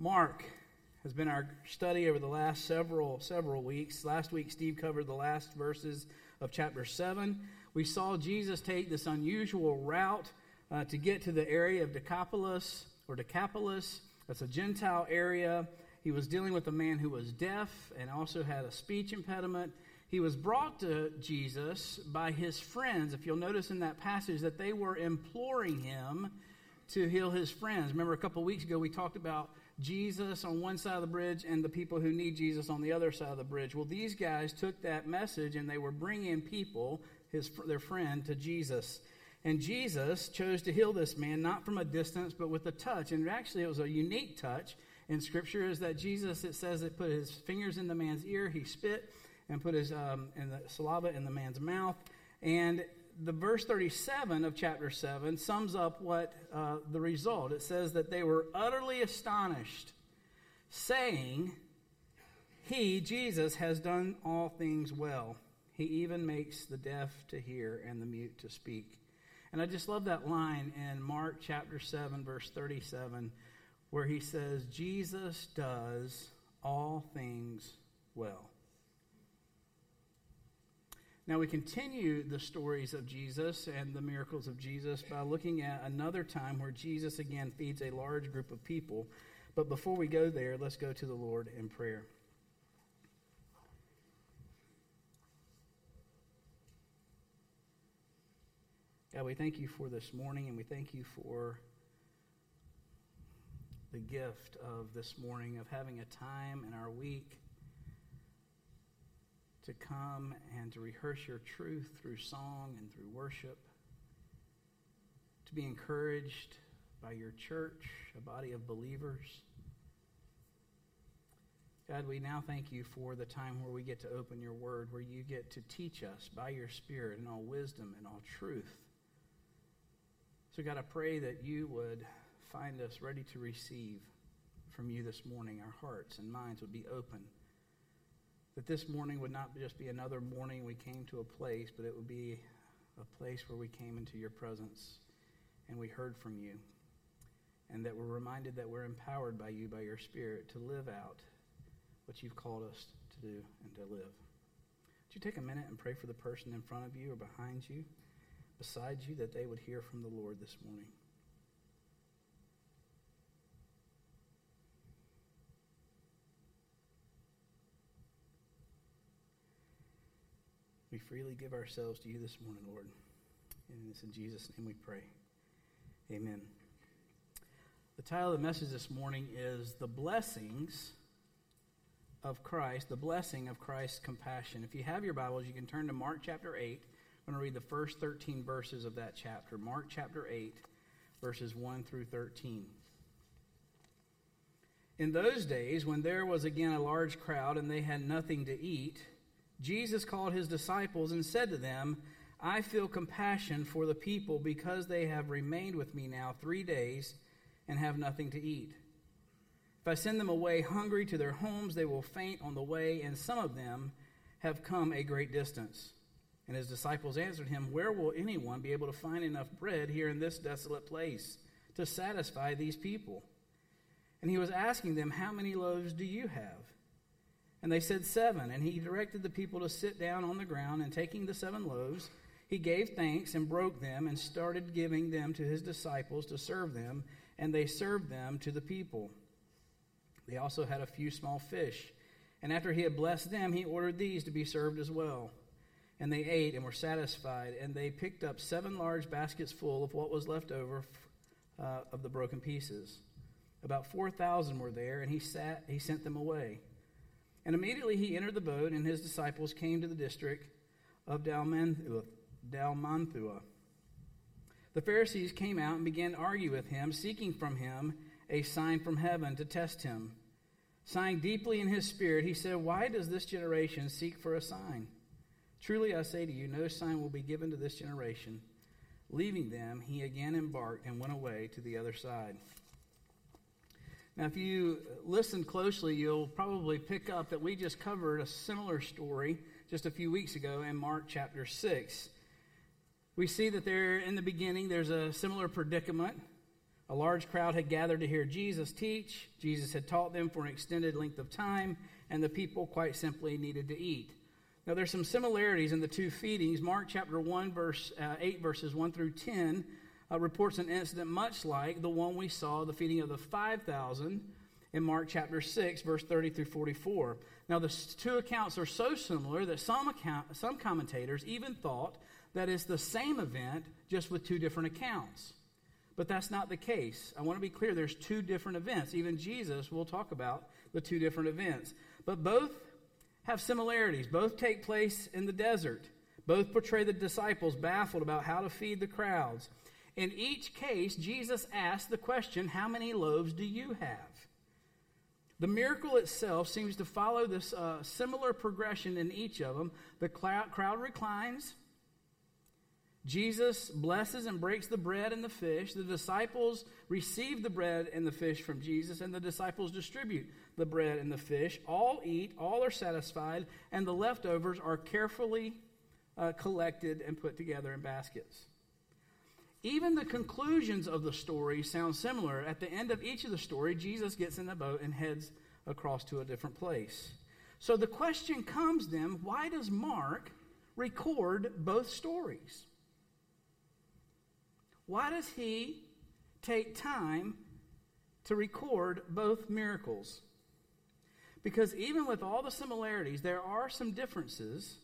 Mark has been our study over the last several several weeks. Last week Steve covered the last verses of chapter 7. We saw Jesus take this unusual route uh, to get to the area of Decapolis or Decapolis. That's a Gentile area. He was dealing with a man who was deaf and also had a speech impediment. He was brought to Jesus by his friends. If you'll notice in that passage that they were imploring him to heal his friends. Remember, a couple weeks ago we talked about Jesus on one side of the bridge and the people who need Jesus on the other side of the bridge. Well, these guys took that message and they were bringing people, his, their friend, to Jesus. And Jesus chose to heal this man not from a distance, but with a touch. And actually, it was a unique touch in Scripture. Is that Jesus? It says that put his fingers in the man's ear, he spit, and put his um, in the saliva in the man's mouth. And the verse 37 of chapter 7 sums up what uh, the result. It says that they were utterly astonished, saying, He, Jesus, has done all things well. He even makes the deaf to hear and the mute to speak. And I just love that line in Mark chapter 7, verse 37, where he says, Jesus does all things well. Now, we continue the stories of Jesus and the miracles of Jesus by looking at another time where Jesus again feeds a large group of people. But before we go there, let's go to the Lord in prayer. God, we thank you for this morning and we thank you for the gift of this morning of having a time in our week to come and to rehearse your truth through song and through worship, to be encouraged by your church, a body of believers. God, we now thank you for the time where we get to open your word, where you get to teach us by your Spirit in all wisdom and all truth. So, God, I pray that you would find us ready to receive from you this morning. Our hearts and minds would be open that this morning would not just be another morning we came to a place, but it would be a place where we came into your presence and we heard from you. And that we're reminded that we're empowered by you, by your Spirit, to live out what you've called us to do and to live. Would you take a minute and pray for the person in front of you or behind you, beside you, that they would hear from the Lord this morning? We freely give ourselves to you this morning, Lord. And it's in Jesus' name we pray. Amen. The title of the message this morning is The Blessings of Christ, the blessing of Christ's compassion. If you have your Bibles, you can turn to Mark chapter 8. I'm going to read the first 13 verses of that chapter. Mark chapter 8, verses 1 through 13. In those days, when there was again a large crowd and they had nothing to eat, Jesus called his disciples and said to them, I feel compassion for the people because they have remained with me now three days and have nothing to eat. If I send them away hungry to their homes, they will faint on the way, and some of them have come a great distance. And his disciples answered him, Where will anyone be able to find enough bread here in this desolate place to satisfy these people? And he was asking them, How many loaves do you have? And they said, Seven. And he directed the people to sit down on the ground, and taking the seven loaves, he gave thanks and broke them and started giving them to his disciples to serve them, and they served them to the people. They also had a few small fish. And after he had blessed them, he ordered these to be served as well. And they ate and were satisfied, and they picked up seven large baskets full of what was left over uh, of the broken pieces. About 4,000 were there, and he, sat, he sent them away. And immediately he entered the boat, and his disciples came to the district of Dalmanthua. Dalmanthua. The Pharisees came out and began to argue with him, seeking from him a sign from heaven to test him. Sighing deeply in his spirit, he said, Why does this generation seek for a sign? Truly I say to you, no sign will be given to this generation. Leaving them, he again embarked and went away to the other side. Now, if you listen closely, you'll probably pick up that we just covered a similar story just a few weeks ago in Mark chapter 6. We see that there, in the beginning, there's a similar predicament A large crowd had gathered to hear Jesus teach. Jesus had taught them for an extended length of time, and the people quite simply needed to eat. Now, there's some similarities in the two feedings. Mark chapter 1, verse uh, 8, verses 1 through 10, uh, reports an incident much like the one we saw, the feeding of the 5,000, in Mark chapter 6, verse 30 through 44. Now, the two accounts are so similar that some, account, some commentators even thought that it's the same event, just with two different accounts. But that's not the case. I want to be clear there's two different events. Even Jesus will talk about the two different events. But both have similarities. Both take place in the desert. Both portray the disciples baffled about how to feed the crowds. In each case, Jesus asked the question, How many loaves do you have? The miracle itself seems to follow this uh, similar progression in each of them. The crowd, crowd reclines. Jesus blesses and breaks the bread and the fish. The disciples receive the bread and the fish from Jesus, and the disciples distribute the bread and the fish. All eat, all are satisfied, and the leftovers are carefully uh, collected and put together in baskets. Even the conclusions of the story sound similar. At the end of each of the story, Jesus gets in the boat and heads across to a different place. So the question comes then why does Mark record both stories? Why does he take time to record both miracles? Because even with all the similarities, there are some differences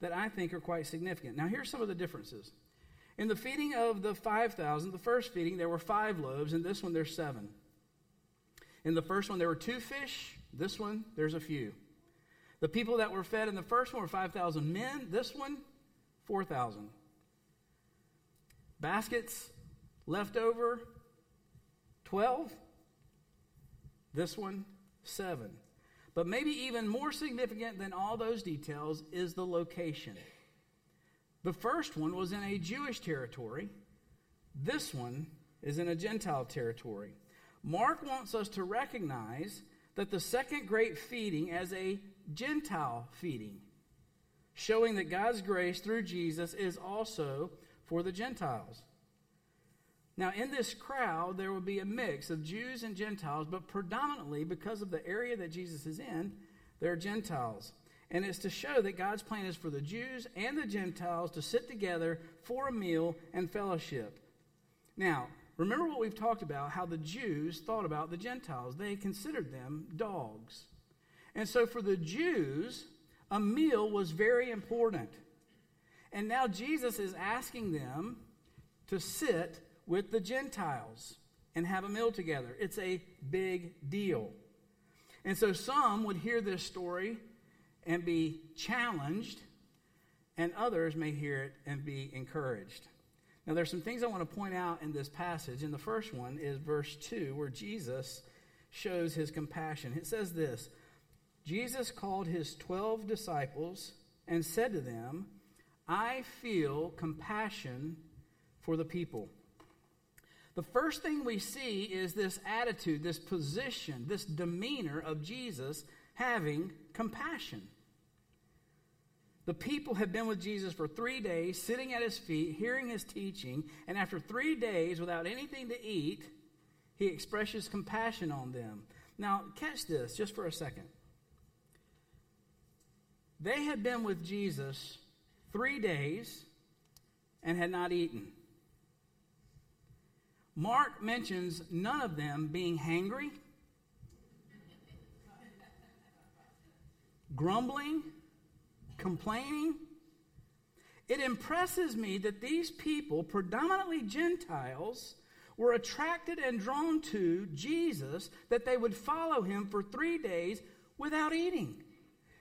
that I think are quite significant. Now, here's some of the differences. In the feeding of the 5,000, the first feeding, there were five loaves, and this one, there's seven. In the first one, there were two fish. This one, there's a few. The people that were fed in the first one were 5,000 men. This one, 4,000. Baskets left over, 12. This one, 7. But maybe even more significant than all those details is the location. The first one was in a Jewish territory. This one is in a Gentile territory. Mark wants us to recognize that the second great feeding as a Gentile feeding, showing that God's grace through Jesus is also for the Gentiles. Now, in this crowd, there will be a mix of Jews and Gentiles, but predominantly because of the area that Jesus is in, they're Gentiles. And it's to show that God's plan is for the Jews and the Gentiles to sit together for a meal and fellowship. Now, remember what we've talked about how the Jews thought about the Gentiles. They considered them dogs. And so for the Jews, a meal was very important. And now Jesus is asking them to sit with the Gentiles and have a meal together. It's a big deal. And so some would hear this story and be challenged, and others may hear it and be encouraged. Now, there's some things I want to point out in this passage. And the first one is verse 2, where Jesus shows his compassion. It says this Jesus called his 12 disciples and said to them, I feel compassion for the people. The first thing we see is this attitude, this position, this demeanor of Jesus having compassion. The people have been with Jesus for three days, sitting at his feet, hearing his teaching, and after three days without anything to eat, he expresses compassion on them. Now, catch this just for a second. They had been with Jesus three days and had not eaten. Mark mentions none of them being hangry, grumbling, complaining. It impresses me that these people, predominantly Gentiles, were attracted and drawn to Jesus, that they would follow him for three days without eating.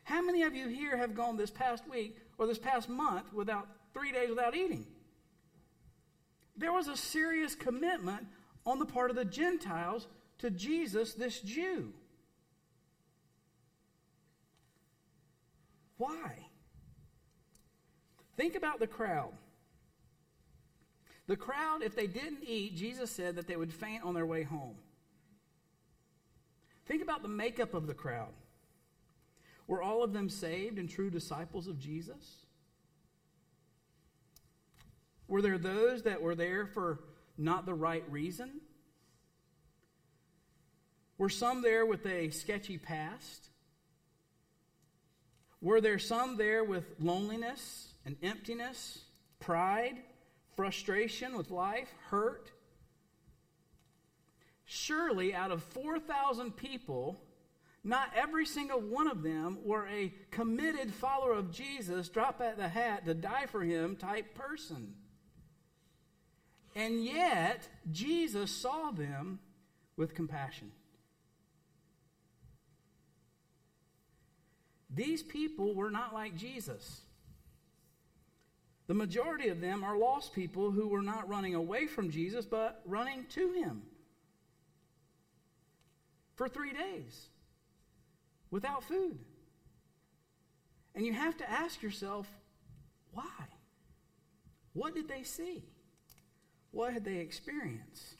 How many of you here have gone this past week or this past month without three days without eating? There was a serious commitment on the part of the Gentiles to Jesus, this Jew. Why? Think about the crowd. The crowd, if they didn't eat, Jesus said that they would faint on their way home. Think about the makeup of the crowd. Were all of them saved and true disciples of Jesus? Were there those that were there for not the right reason? Were some there with a sketchy past? Were there some there with loneliness and emptiness, pride, frustration with life, hurt? Surely, out of 4,000 people, not every single one of them were a committed follower of Jesus, drop at the hat to die for him type person. And yet, Jesus saw them with compassion. These people were not like Jesus. The majority of them are lost people who were not running away from Jesus, but running to him for three days without food. And you have to ask yourself, why? What did they see? What had they experienced?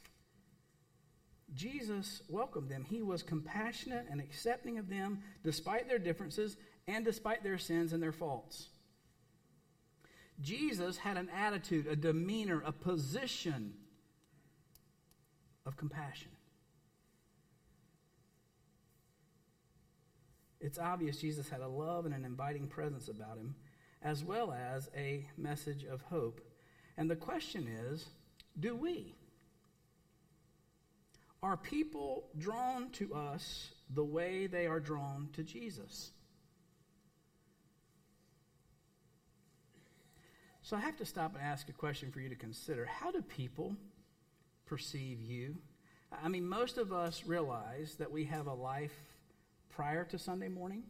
Jesus welcomed them. He was compassionate and accepting of them despite their differences and despite their sins and their faults. Jesus had an attitude, a demeanor, a position of compassion. It's obvious Jesus had a love and an inviting presence about him, as well as a message of hope. And the question is do we? Are people drawn to us the way they are drawn to Jesus? So I have to stop and ask a question for you to consider. How do people perceive you? I mean, most of us realize that we have a life prior to Sunday morning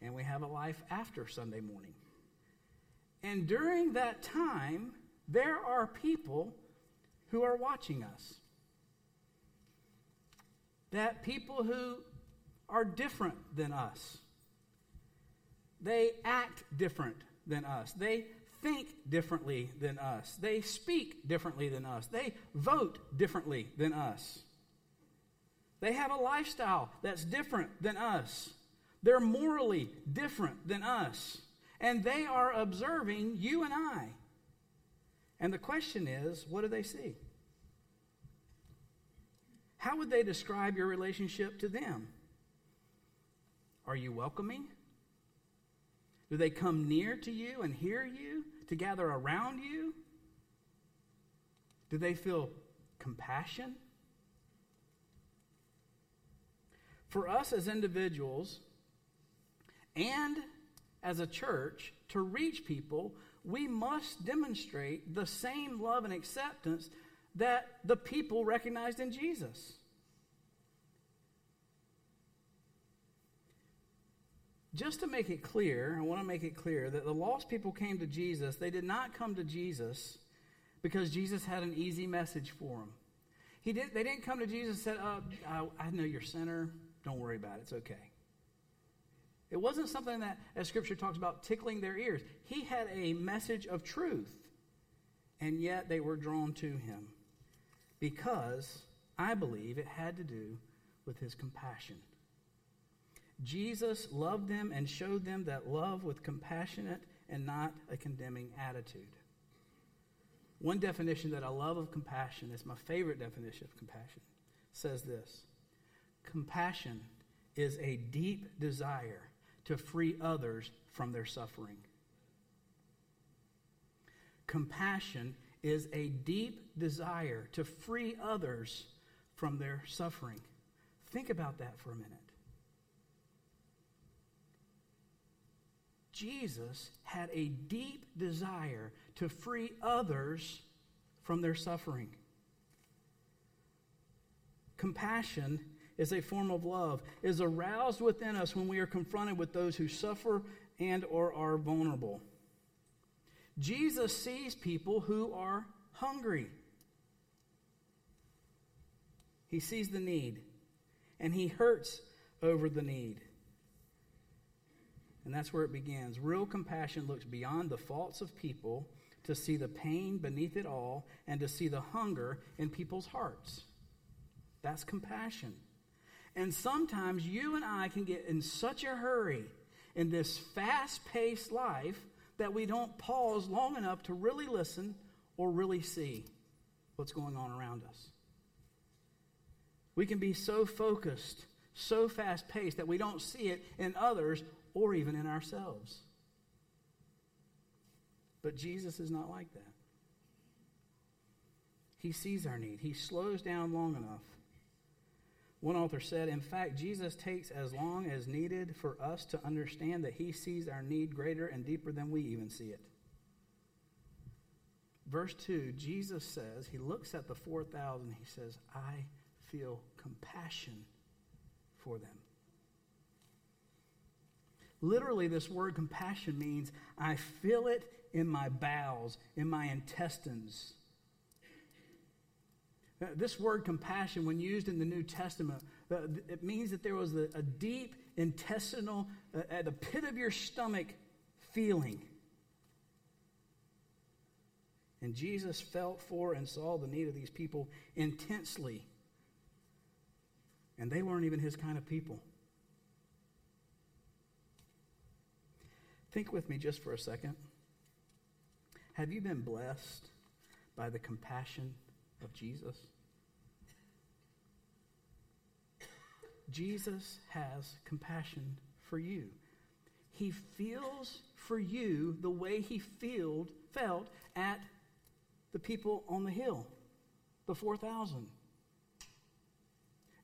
and we have a life after Sunday morning. And during that time, there are people who are watching us. That people who are different than us. They act different than us. They think differently than us. They speak differently than us. They vote differently than us. They have a lifestyle that's different than us. They're morally different than us. And they are observing you and I. And the question is what do they see? How would they describe your relationship to them? Are you welcoming? Do they come near to you and hear you, to gather around you? Do they feel compassion? For us as individuals and as a church to reach people, we must demonstrate the same love and acceptance that the people recognized in Jesus. Just to make it clear, I want to make it clear that the lost people came to Jesus. They did not come to Jesus because Jesus had an easy message for them. He did, they didn't come to Jesus and said, oh, I, I know you're a sinner. Don't worry about it. It's okay. It wasn't something that, as Scripture talks about, tickling their ears. He had a message of truth, and yet they were drawn to him because I believe it had to do with his compassion. Jesus loved them and showed them that love with compassionate and not a condemning attitude. One definition that I love of compassion is my favorite definition of compassion says this Compassion is a deep desire to free others from their suffering. Compassion is a deep desire to free others from their suffering. Think about that for a minute. Jesus had a deep desire to free others from their suffering. Compassion is a form of love, is aroused within us when we are confronted with those who suffer and or are vulnerable. Jesus sees people who are hungry. He sees the need and he hurts over the need. And that's where it begins. Real compassion looks beyond the faults of people to see the pain beneath it all and to see the hunger in people's hearts. That's compassion. And sometimes you and I can get in such a hurry in this fast paced life that we don't pause long enough to really listen or really see what's going on around us. We can be so focused, so fast paced that we don't see it in others or even in ourselves. But Jesus is not like that. He sees our need, He slows down long enough. One author said, In fact, Jesus takes as long as needed for us to understand that He sees our need greater and deeper than we even see it. Verse 2, Jesus says, He looks at the 4,000, He says, I feel compassion for them. Literally, this word compassion means I feel it in my bowels, in my intestines. Uh, this word compassion, when used in the New Testament, uh, it means that there was a, deep intestinal, uh, at the pit of your stomach feeling. And Jesus felt for and saw the need of these people intensely. And they weren't even his kind of people. Think with me just for a second. Have you been blessed by the compassion of Jesus? Jesus has compassion for you. He feels for you the way he felt, felt at the people on the hill, the 4,000.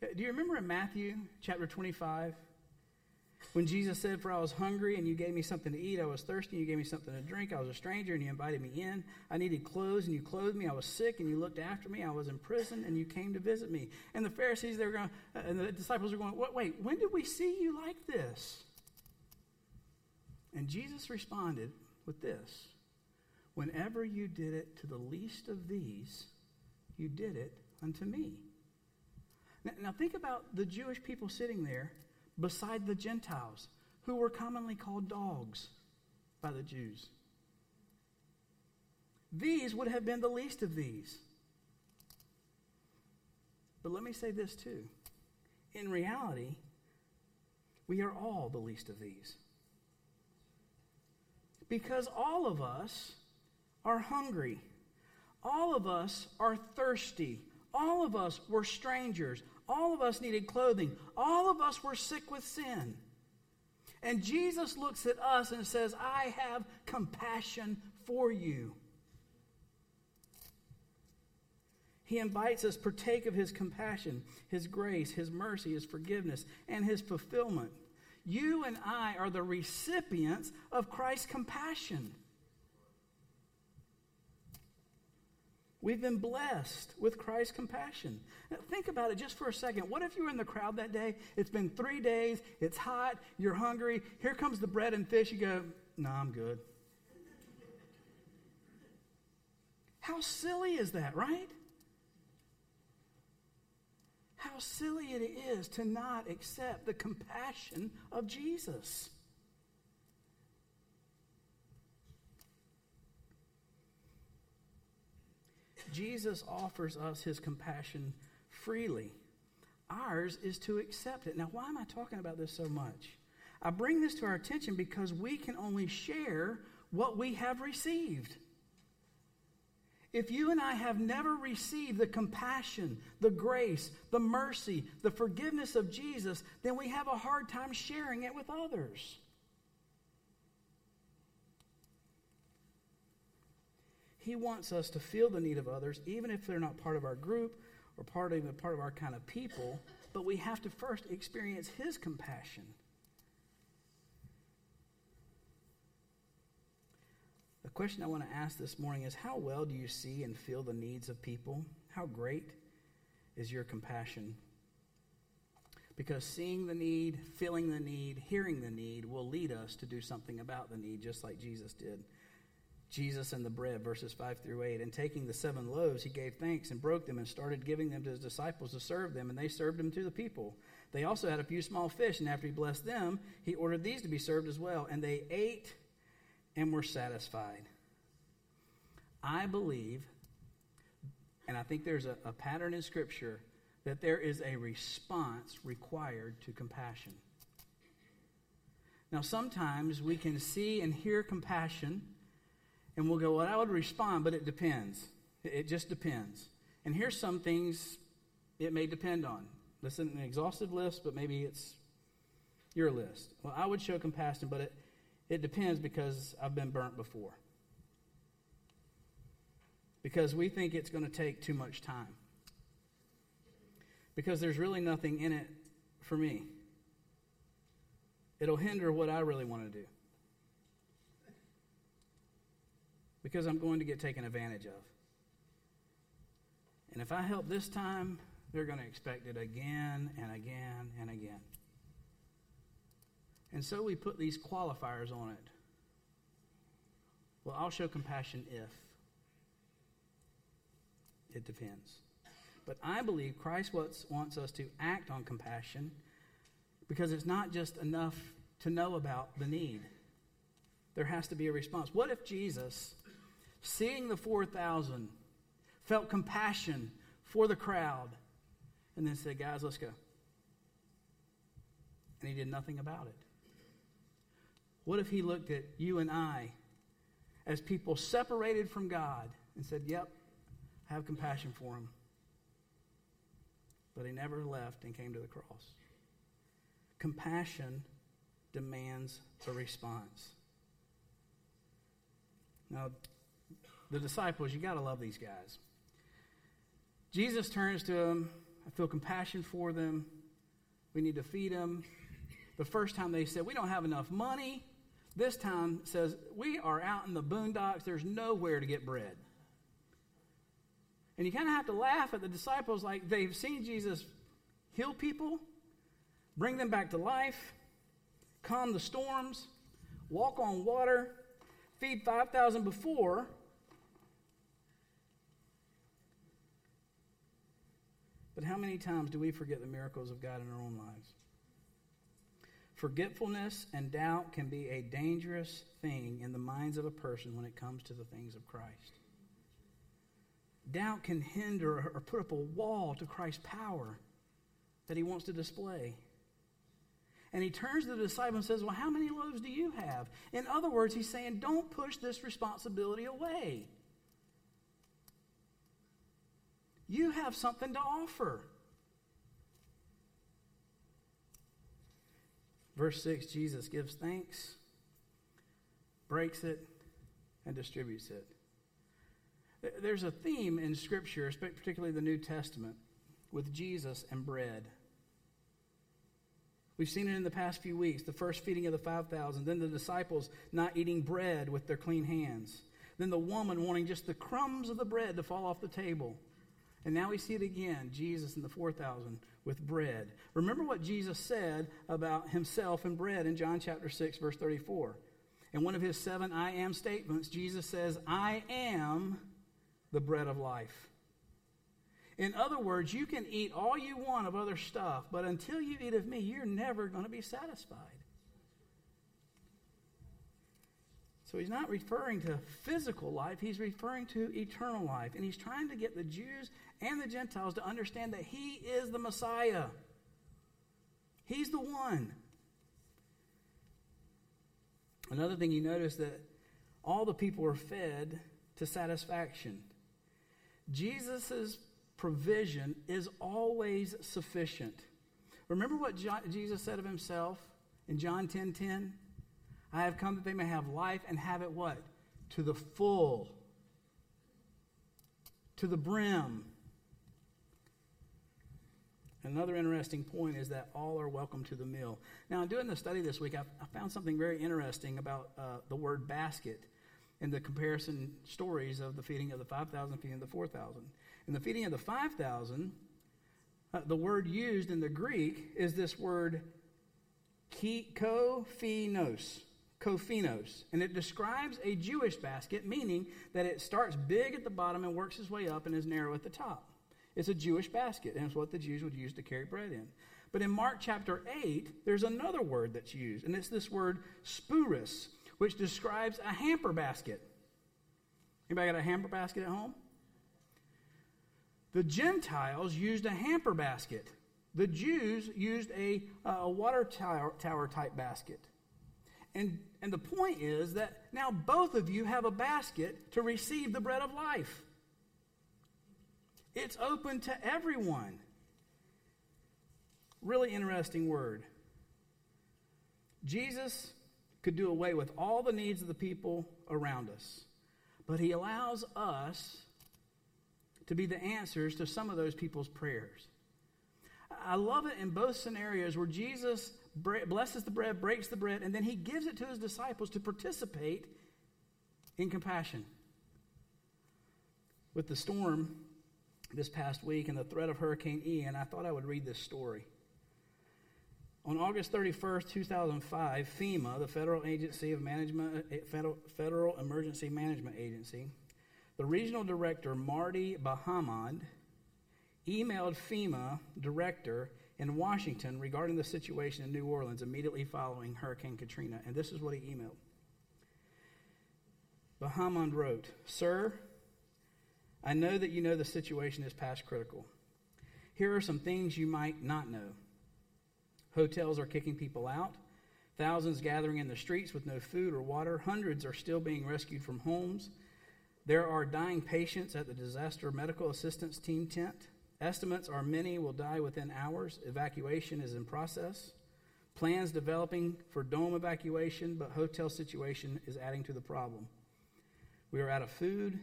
Uh, do you remember in Matthew chapter 25? When Jesus said, For I was hungry and you gave me something to eat, I was thirsty and you gave me something to drink, I was a stranger and you invited me in, I needed clothes and you clothed me, I was sick and you looked after me, I was in prison and you came to visit me. And the Pharisees, they were going, uh, and the disciples were going, Wait, when did we see you like this? And Jesus responded with this Whenever you did it to the least of these, you did it unto me. Now, now think about the Jewish people sitting there beside the Gentiles, who were commonly called dogs by the Jews. These would have been the least of these. But let me say this too. In reality, we are all the least of these. Because all of us are hungry. All of us are thirsty. All of us were strangers. All of us needed clothing. All of us were sick with sin. And Jesus looks at us and says, I have compassion for you. He invites us partake of his compassion, his grace, his mercy, his forgiveness, and his fulfillment. You and I are the recipients of Christ's compassion. We've been blessed with Christ's compassion. Now, think about it just for a second. What if you were in the crowd that day? It's been three days, it's hot, you're hungry. Here comes the bread and fish. You go, No, I'm good. How silly is that, right? How silly it is to not accept the compassion of Jesus. Jesus offers us his compassion freely. Ours is to accept it. Now, why am I talking about this so much? I bring this to our attention because we can only share what we have received. If you and I have never received the compassion, the grace, the mercy, the forgiveness of Jesus, then we have a hard time sharing it with others. He wants us to feel the need of others, even if they're not part of our group or part of, part of our kind of people. But we have to first experience His compassion. The question I want to ask this morning is How well do you see and feel the needs of people? How great is your compassion? Because seeing the need, feeling the need, hearing the need will lead us to do something about the need, just like Jesus did. Jesus and the bread, verses 5 through 8. And taking the seven loaves, he gave thanks and broke them and started giving them to his disciples to serve them, and they served them to the people. They also had a few small fish, and after he blessed them, he ordered these to be served as well. And they ate and were satisfied. I believe, and I think there's a, a pattern in Scripture, that there is a response required to compassion. Now, sometimes we can see and hear compassion and we'll go, well, I would respond, but it depends. It just depends. And here's some things it may depend on. this isn't an exhaustive list, but maybe it's your list. Well, I would show compassion, but it, it depends because I've been burnt before. Because we think it's going to take too much time. Because there's really nothing in it for me. It'll hinder what I really want to do. Because I'm going to get taken advantage of. And if I help this time, they're going to expect it again and again and again. And so we put these qualifiers on it. Well, I'll show compassion if. It depends. But I believe Christ wants us to act on compassion because it's not just enough to know about the need. There has to be a response. What if Jesus, seeing the 4,000, felt compassion for the crowd and then said, Guys, let's go? And he did nothing about it. What if he looked at you and I as people separated from God and said, Yep, I have compassion for him? But he never left and came to the cross. Compassion demands a response. Now, the disciples, you got to love these guys. Jesus turns to them. I feel compassion for them. We need to feed them. The first time they said, We don't have enough money. This time says, We are out in the boondocks. There's nowhere to get bread. And you kind of have to laugh at the disciples like they've seen Jesus heal people, bring them back to life, calm the storms, walk on water, feed 5,000 before. But how many times do we forget the miracles of God in our own lives? Forgetfulness and doubt can be a dangerous thing in the minds of a person when it comes to the things of Christ. Doubt can hinder or put up a wall to Christ's power that he wants to display. And he turns to the disciple and says, Well, how many loaves do you have? In other words, he's saying, Don't push this responsibility away. You have something to offer. Verse 6 Jesus gives thanks, breaks it, and distributes it. There's a theme in Scripture, particularly the New Testament, with Jesus and bread. We've seen it in the past few weeks the first feeding of the 5,000, then the disciples not eating bread with their clean hands, then the woman wanting just the crumbs of the bread to fall off the table. And now we see it again Jesus and the 4,000 with bread. Remember what Jesus said about himself and bread in John chapter 6, verse 34. In one of his seven I am statements, Jesus says, I am the bread of life. In other words, you can eat all you want of other stuff, but until you eat of me, you're never going to be satisfied. So he's not referring to physical life, he's referring to eternal life. And he's trying to get the Jews and the Gentiles to understand that he is the Messiah. He's the one. Another thing you notice that all the people were fed to satisfaction. Jesus' provision is always sufficient. Remember what Jesus said of himself in John 10:10? 10, 10? I have come that they may have life and have it what? To the full. To the brim. Another interesting point is that all are welcome to the meal. Now, in doing the study this week, I, I found something very interesting about uh, the word basket in the comparison stories of the feeding of the 5,000, feeding of the 4,000. In the feeding of the 5,000, uh, the word used in the Greek is this word kophinos. Kophinos. And it describes a Jewish basket, meaning that it starts big at the bottom and works its way up and is narrow at the top. It's a Jewish basket, and it's what the Jews would use to carry bread in. But in Mark chapter 8, there's another word that's used, and it's this word spurus, which describes a hamper basket. Anybody got a hamper basket at home? The Gentiles used a hamper basket. The Jews used a, a water tower, tower type basket. And, and the point is that now both of you have a basket to receive the bread of life. It's open to everyone. Really interesting word. Jesus could do away with all the needs of the people around us, but he allows us to be the answers to some of those people's prayers. I love it in both scenarios where Jesus blesses the bread, breaks the bread, and then he gives it to his disciples to participate in compassion. With the storm this past week and the threat of Hurricane Ian, I thought I would read this story. On August 31st, 2005, FEMA, the Federal Agency of Management, Federal, Federal Emergency Management Agency, the regional director, Marty Bahamonde, emailed FEMA director in Washington regarding the situation in New Orleans immediately following Hurricane Katrina. And this is what he emailed. Bahamonde wrote, Sir, I know that you know the situation is past critical. Here are some things you might not know. Hotels are kicking people out. Thousands gathering in the streets with no food or water. Hundreds are still being rescued from homes. There are dying patients at the Disaster Medical Assistance Team tent. Estimates are many will die within hours. Evacuation is in process. Plans developing for dome evacuation, but hotel situation is adding to the problem. We are out of food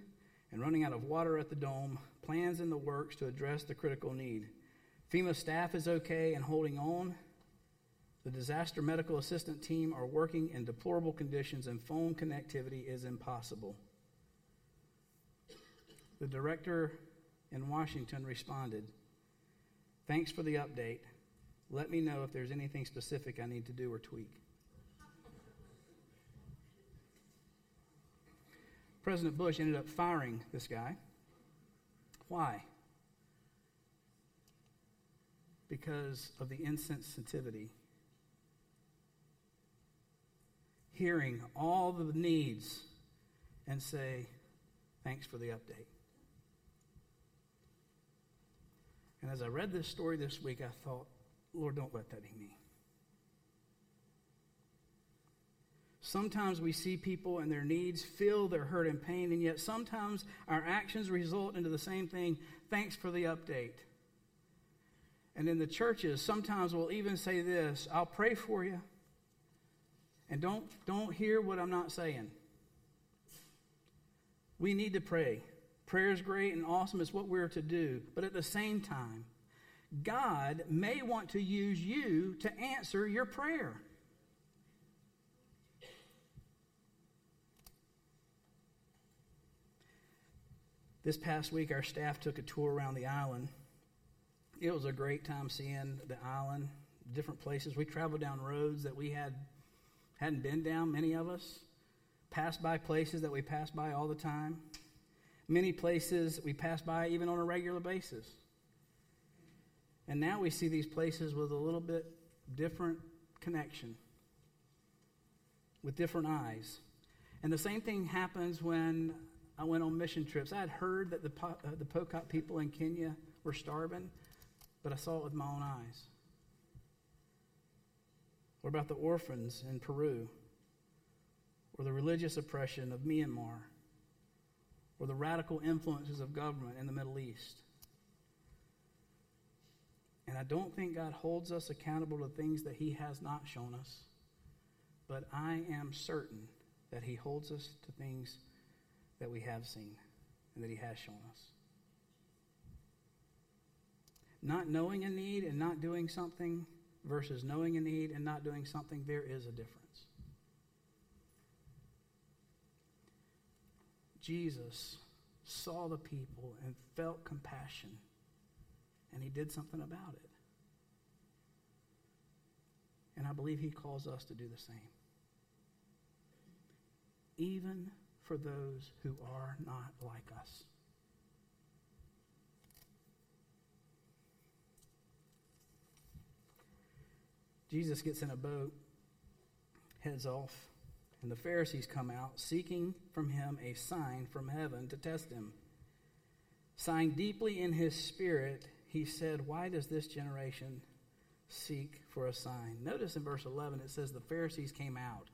and running out of water at the dome. Plans in the works to address the critical need. FEMA staff is okay and holding on. The disaster medical assistant team are working in deplorable conditions and phone connectivity is impossible. The director in Washington responded, Thanks for the update. Let me know if there's anything specific I need to do or tweak. President Bush ended up firing this guy. Why? Because of the insensitivity hearing all the needs and say, Thanks for the update. And as I read this story this week, I thought, Lord, don't let that be me. Sometimes we see people and their needs, feel their hurt and pain, and yet sometimes our actions result into the same thing. Thanks for the update. And in the churches, sometimes we'll even say this I'll pray for you. And don't, don't hear what I'm not saying. We need to pray. Prayer is great and awesome. It's what we're to do. But at the same time, God may want to use you to answer your prayer. This past week, our staff took a tour around the island. It was a great time seeing the island, different places. We traveled down roads that we had hadn't been down, many of us. Passed by places that we pass by all the time. Many places we pass by even on a regular basis. And now we see these places with a little bit different connection, with different eyes. And the same thing happens when I went on mission trips. I had heard that the, uh, the Pokot people in Kenya were starving, but I saw it with my own eyes. What about the orphans in Peru? Or the religious oppression of Myanmar? Or the radical influences of government in the Middle East? And I don't think God holds us accountable to things that He has not shown us, but I am certain that He holds us to things that we have seen and that He has shown us. Not knowing a need and not doing something versus knowing a need and not doing something, there is a difference. Jesus saw the people and felt compassion, and he did something about it. And I believe he calls us to do the same. Even for those who are not like us. Jesus gets in a boat, heads off, and the Pharisees come out, seeking from him a sign from heaven to test him. Sighing deeply in his spirit, he said, Why does this generation seek for a sign? Notice in verse 11 it says the Pharisees came out.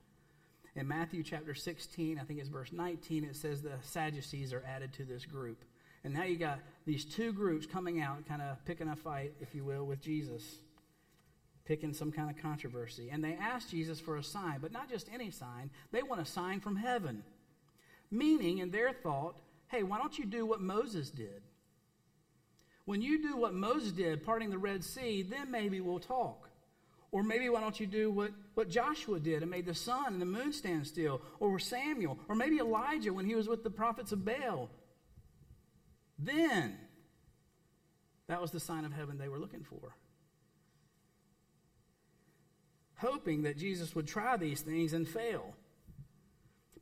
In Matthew chapter 16, I think it's verse 19, it says the Sadducees are added to this group. And now you got these two groups coming out, kind of picking a fight, if you will, with Jesus. picking some kind of controversy. And they ask Jesus for a sign, but not just any sign. They want a sign from heaven. Meaning, in their thought, hey, why don't you do what Moses did? When you do what Moses did, parting the Red Sea, then maybe we'll talk. Or maybe why don't you do what, what Joshua did and made the sun and the moon stand still? Or Samuel? Or maybe Elijah when he was with the prophets of Baal? Then, that was the sign of heaven they were looking for. Hoping that Jesus would try these things and fail.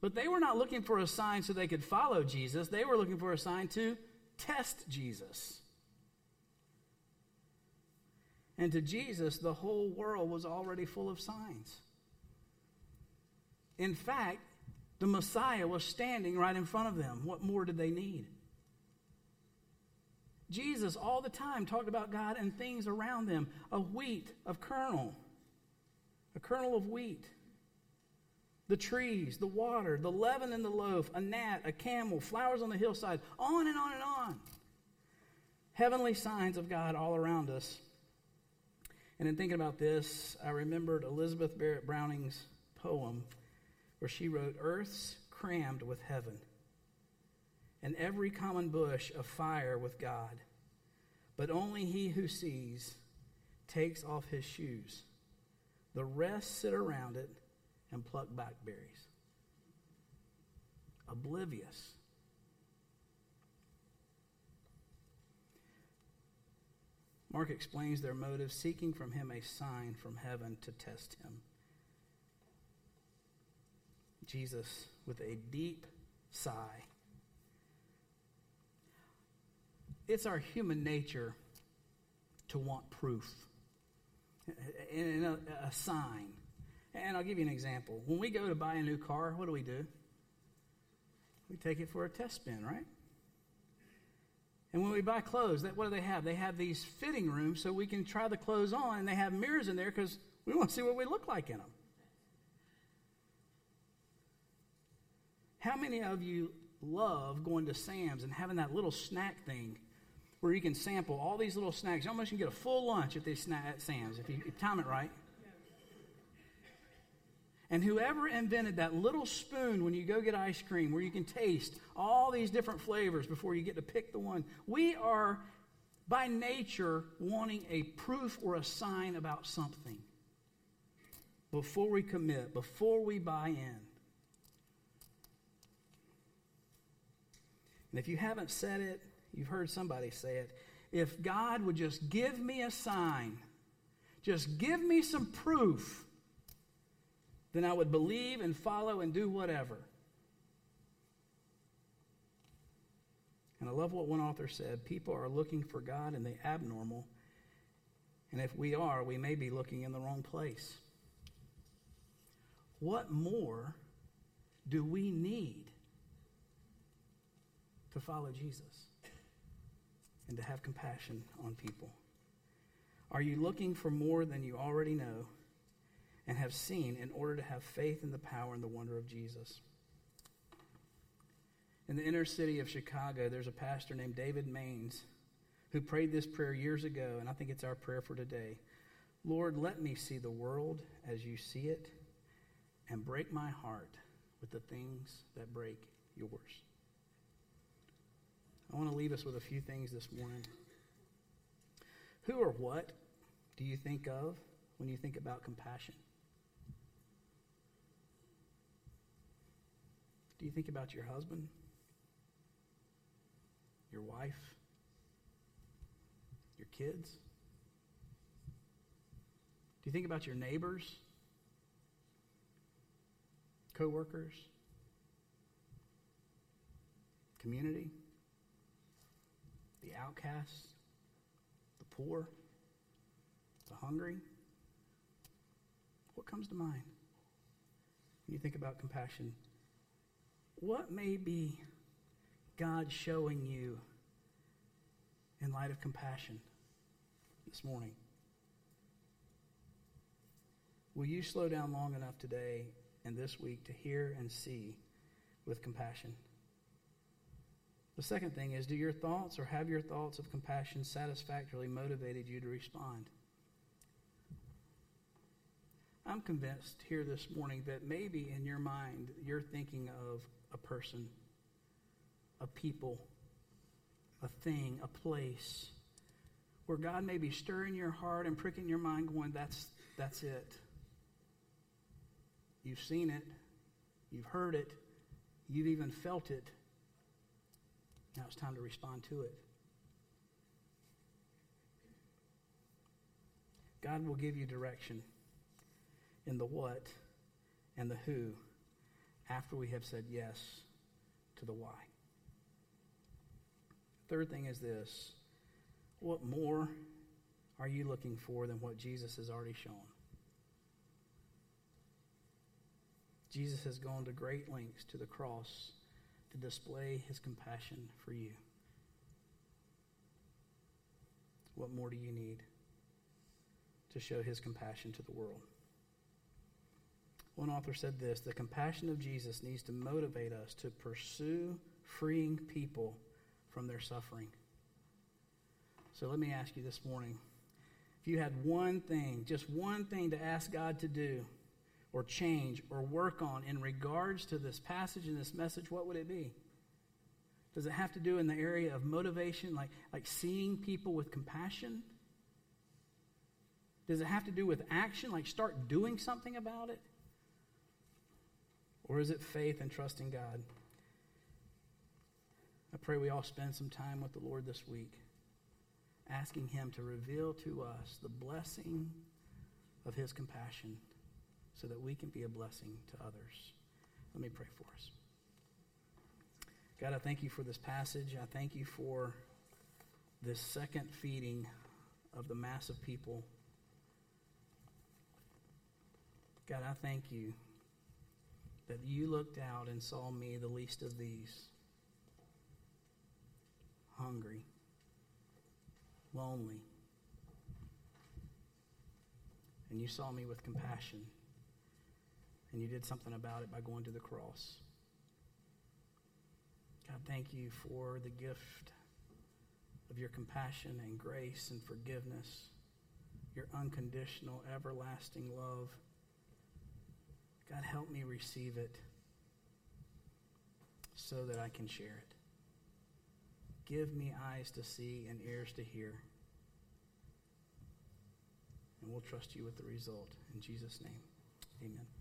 But they were not looking for a sign so they could follow Jesus, they were looking for a sign to test Jesus. And to Jesus, the whole world was already full of signs. In fact, the Messiah was standing right in front of them. What more did they need? Jesus, all the time, talked about God and things around them a wheat, a kernel, a kernel of wheat, the trees, the water, the leaven in the loaf, a gnat, a camel, flowers on the hillside, on and on and on. Heavenly signs of God all around us. And in thinking about this, I remembered Elizabeth Barrett Browning's poem where she wrote, Earth's crammed with heaven, and every common bush afire with God. But only he who sees takes off his shoes. The rest sit around it and pluck blackberries. Oblivious Mark explains their motive, seeking from him a sign from heaven to test him. Jesus, with a deep sigh, it's our human nature to want proof and a, sign. And I'll give you an example. When we go to buy a new car, what do we do? We take it for a test spin, right? And when we buy clothes, that, what do they have? They have these fitting rooms so we can try the clothes on, and they have mirrors in there because we want to see what we look like in them. How many of you love going to Sam's and having that little snack thing where you can sample all these little snacks? You almost can get a full lunch at, these sna- at Sam's if you, time it right. And whoever invented that little spoon when you go get ice cream where you can taste all these different flavors before you get to pick the one, we are by nature wanting a proof or a sign about something before we commit, before we buy in. And if you haven't said it, you've heard somebody say it. If God would just give me a sign, just give me some proof then I would believe and follow and do whatever. And I love what one author said people are looking for God in the abnormal. And if we are, we may be looking in the wrong place. What more do we need to follow Jesus and to have compassion on people? Are you looking for more than you already know? And have seen in order to have faith in the power and the wonder of Jesus. In the inner city of Chicago, there's a pastor named David Maines who prayed this prayer years ago, and I think it's our prayer for today. Lord, let me see the world as you see it and break my heart with the things that break yours. I want to leave us with a few things this morning. Who or what do you think of when you think about compassion? Do you think about your husband? Your wife? Your kids? Do you think about your neighbors? Co-workers? Community? The outcasts? The poor? The hungry? What comes to mind when you think about compassion? What may be God showing you in light of compassion this morning? Will you slow down long enough today and this week to hear and see with compassion? The second thing is do your thoughts or have your thoughts of compassion satisfactorily motivated you to respond? I'm convinced here this morning that maybe in your mind you're thinking of a person, a people, a thing, a place where God may be stirring your heart and pricking your mind, going, That's, that's it. You've seen it, you've heard it, you've even felt it. Now it's time to respond to it. God will give you direction in the what and the who after we have said yes to the why. Third thing is this what more are you looking for than what Jesus has already shown? Jesus has gone to great lengths to the cross to display his compassion for you. What more do you need to show his compassion to the world? One author said this The compassion of Jesus needs to motivate us to pursue freeing people from their suffering. So let me ask you this morning if you had one thing, just one thing to ask God to do, or change, or work on in regards to this passage and this message, what would it be? Does it have to do in the area of motivation, like, like seeing people with compassion? Does it have to do with action, like start doing something about it? Or is it faith and trusting God? I pray we all spend some time with the Lord this week, asking Him to reveal to us the blessing of His compassion so that we can be a blessing to others. Let me pray for us. God, I thank you for this passage. I thank you for this second feeding of the mass of people. God, I thank you that you looked out and saw me, the least of these, hungry, lonely, and you saw me with compassion, and you did something about it by going to the cross. God, thank you for the gift of your compassion and grace and forgiveness, your unconditional, everlasting love. God, help me receive it so that I can share it. Give me eyes to see and ears to hear. And we'll trust you with the result. In Jesus' name, amen.